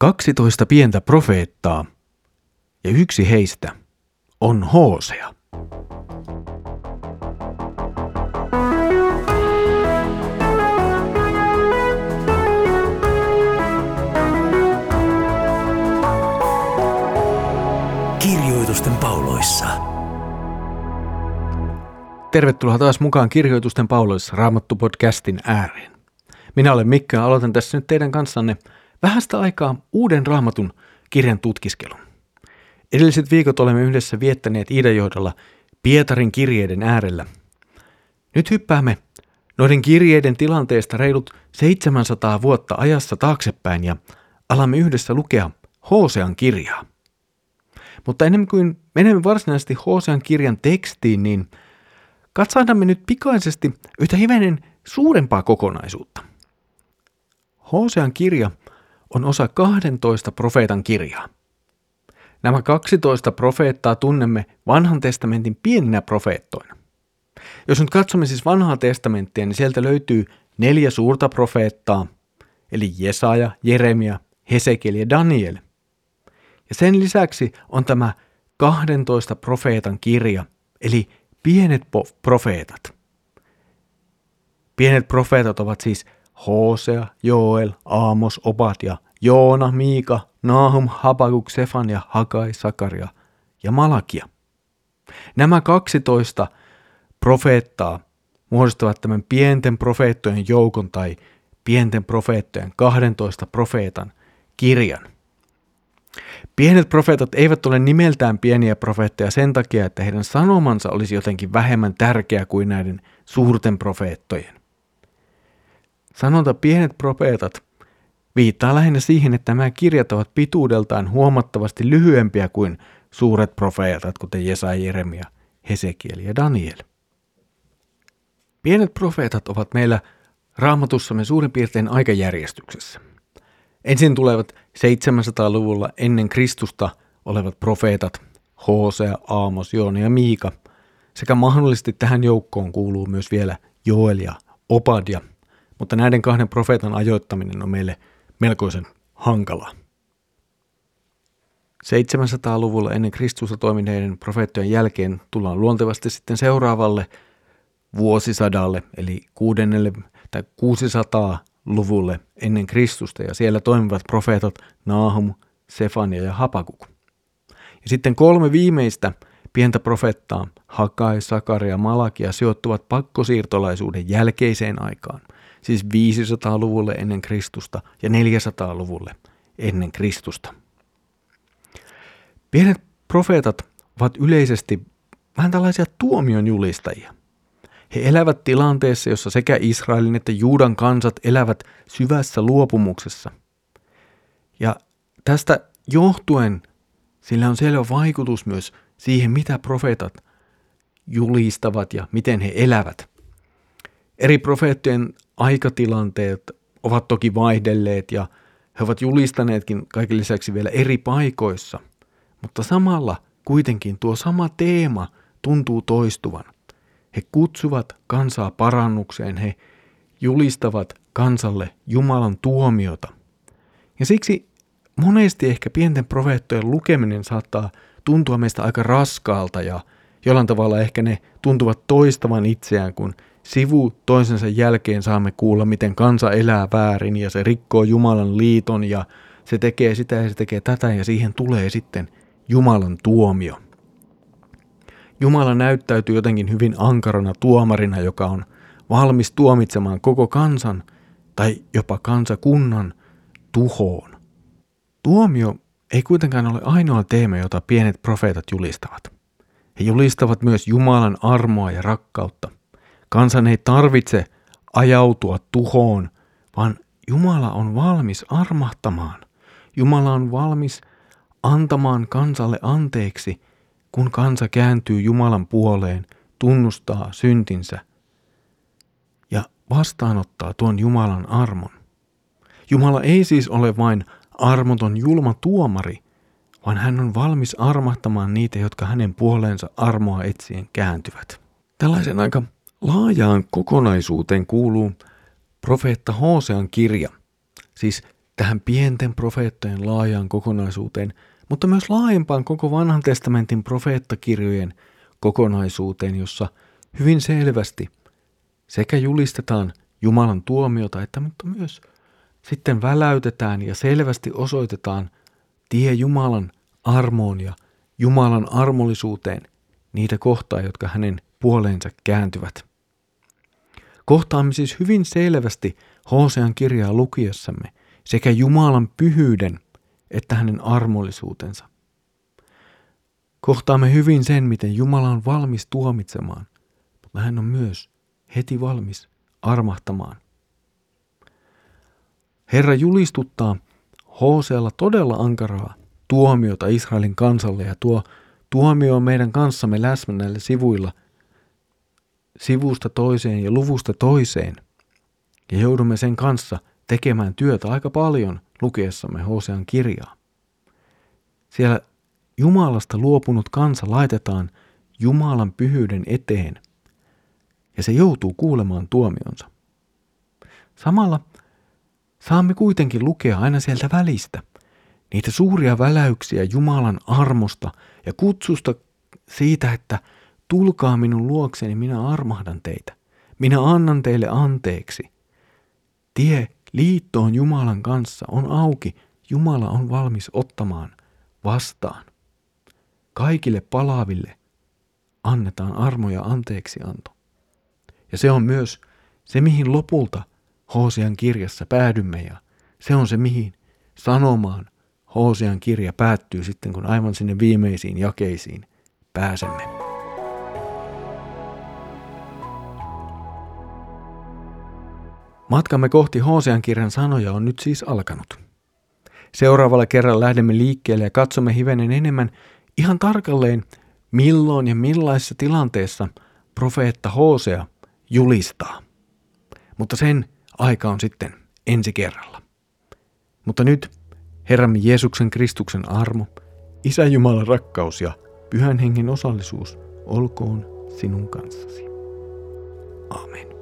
12 pientä profeettaa ja yksi heistä on Hosea. Kirjoitusten pauloissa. Tervetuloa taas mukaan Kirjoitusten pauloissa Raamattu-podcastin ääreen. Minä olen Mikko ja aloitan tässä nyt teidän kanssanne vähästä aikaa uuden raamatun kirjan tutkiskelun. Edelliset viikot olemme yhdessä viettäneet Iidan johdolla Pietarin kirjeiden äärellä. Nyt hyppäämme noiden kirjeiden tilanteesta reilut 700 vuotta ajassa taaksepäin ja alamme yhdessä lukea Hosean kirjaa. Mutta ennen kuin menemme varsinaisesti Hosean kirjan tekstiin, niin katsaandamme nyt pikaisesti yhtä hivenen suurempaa kokonaisuutta. Hosean kirja on osa 12 profeetan kirjaa. Nämä 12 profeettaa tunnemme vanhan testamentin pieninä profeettoina. Jos nyt katsomme siis vanhaa testamenttia, niin sieltä löytyy neljä suurta profeettaa, eli Jesaja, Jeremia, Hesekiel ja Daniel. Ja sen lisäksi on tämä 12 profeetan kirja, eli pienet profeetat. Pienet profeetat ovat siis Hosea, Joel, Aamos, Obadia, Joona, Miika, Nahum, Habakuk, Sefania, Hakai, Sakaria ja Malakia. Nämä 12 profeettaa muodostavat tämän pienten profeettojen joukon tai pienten profeettojen 12 profeetan kirjan. Pienet profeetat eivät ole nimeltään pieniä profeetteja sen takia, että heidän sanomansa olisi jotenkin vähemmän tärkeä kuin näiden suurten profeettojen. Sanonta pienet profeetat viittaa lähinnä siihen, että nämä kirjat ovat pituudeltaan huomattavasti lyhyempiä kuin suuret profeetat, kuten Jesaja, Jeremia, Hesekiel ja Daniel. Pienet profeetat ovat meillä raamatussamme suurin piirtein aikajärjestyksessä. Ensin tulevat 700-luvulla ennen Kristusta olevat profeetat Hosea, Aamos, Joona ja Miika, sekä mahdollisesti tähän joukkoon kuuluu myös vielä Joel ja Obadia, mutta näiden kahden profeetan ajoittaminen on meille melkoisen hankalaa. 700-luvulla ennen Kristusta toimineiden profeettojen jälkeen tullaan luontevasti sitten seuraavalle vuosisadalle, eli kuudennelle tai 600-luvulle ennen Kristusta, ja siellä toimivat profeetat Nahum, Sefania ja Hapakuk. Ja sitten kolme viimeistä pientä profettaa, Hakai, Sakaria ja Malakia, sijoittuvat pakkosiirtolaisuuden jälkeiseen aikaan – siis 500-luvulle ennen Kristusta ja 400-luvulle ennen Kristusta. Pienet profeetat ovat yleisesti vähän tällaisia tuomion julistajia. He elävät tilanteessa, jossa sekä Israelin että Juudan kansat elävät syvässä luopumuksessa. Ja tästä johtuen sillä on selvä vaikutus myös siihen, mitä profeetat julistavat ja miten he elävät. Eri profeettien aikatilanteet ovat toki vaihdelleet ja he ovat julistaneetkin kaiken lisäksi vielä eri paikoissa, mutta samalla kuitenkin tuo sama teema tuntuu toistuvan. He kutsuvat kansaa parannukseen, he julistavat kansalle Jumalan tuomiota. Ja siksi monesti ehkä pienten profeettojen lukeminen saattaa tuntua meistä aika raskaalta ja jollain tavalla ehkä ne tuntuvat toistavan itseään, kun Sivu toisensa jälkeen saamme kuulla, miten kansa elää väärin ja se rikkoo Jumalan liiton ja se tekee sitä ja se tekee tätä ja siihen tulee sitten Jumalan tuomio. Jumala näyttäytyy jotenkin hyvin ankarana tuomarina, joka on valmis tuomitsemaan koko kansan tai jopa kansakunnan tuhoon. Tuomio ei kuitenkaan ole ainoa teema, jota pienet profeetat julistavat. He julistavat myös Jumalan armoa ja rakkautta – Kansan ei tarvitse ajautua tuhoon, vaan Jumala on valmis armahtamaan. Jumala on valmis antamaan kansalle anteeksi, kun kansa kääntyy Jumalan puoleen, tunnustaa syntinsä ja vastaanottaa tuon Jumalan armon. Jumala ei siis ole vain armoton julma tuomari, vaan hän on valmis armahtamaan niitä, jotka hänen puoleensa armoa etsien kääntyvät. Tällaisen aika Laajaan kokonaisuuteen kuuluu profeetta Hosean kirja, siis tähän pienten profeettojen laajaan kokonaisuuteen, mutta myös laajempaan koko vanhan testamentin profeettakirjojen kokonaisuuteen, jossa hyvin selvästi sekä julistetaan Jumalan tuomiota, että mutta myös sitten väläytetään ja selvästi osoitetaan tie Jumalan armoon ja Jumalan armollisuuteen niitä kohtaa, jotka hänen puoleensa kääntyvät. Kohtaamme siis hyvin selvästi Hosean kirjaa lukiessamme sekä Jumalan pyhyyden että hänen armollisuutensa. Kohtaamme hyvin sen, miten Jumala on valmis tuomitsemaan, mutta hän on myös heti valmis armahtamaan. Herra julistuttaa Hosealla todella ankaraa tuomiota Israelin kansalle ja tuo tuomio on meidän kanssamme läsnä näillä sivuilla sivusta toiseen ja luvusta toiseen. Ja joudumme sen kanssa tekemään työtä aika paljon lukiessamme Hosean kirjaa. Siellä Jumalasta luopunut kansa laitetaan Jumalan pyhyyden eteen ja se joutuu kuulemaan tuomionsa. Samalla saamme kuitenkin lukea aina sieltä välistä niitä suuria väläyksiä Jumalan armosta ja kutsusta siitä, että tulkaa minun luokseni, minä armahdan teitä. Minä annan teille anteeksi. Tie liittoon Jumalan kanssa on auki. Jumala on valmis ottamaan vastaan. Kaikille palaville annetaan armo ja anteeksianto. Ja se on myös se, mihin lopulta Hosean kirjassa päädymme ja se on se, mihin sanomaan Hosean kirja päättyy sitten, kun aivan sinne viimeisiin jakeisiin pääsemme. Matkamme kohti Hosean kirjan sanoja on nyt siis alkanut. Seuraavalla kerralla lähdemme liikkeelle ja katsomme hivenen enemmän ihan tarkalleen, milloin ja millaisessa tilanteessa profeetta Hosea julistaa. Mutta sen aika on sitten ensi kerralla. Mutta nyt Herramme Jeesuksen Kristuksen armo, Isä Jumalan rakkaus ja Pyhän Hengen osallisuus olkoon sinun kanssasi. Amen.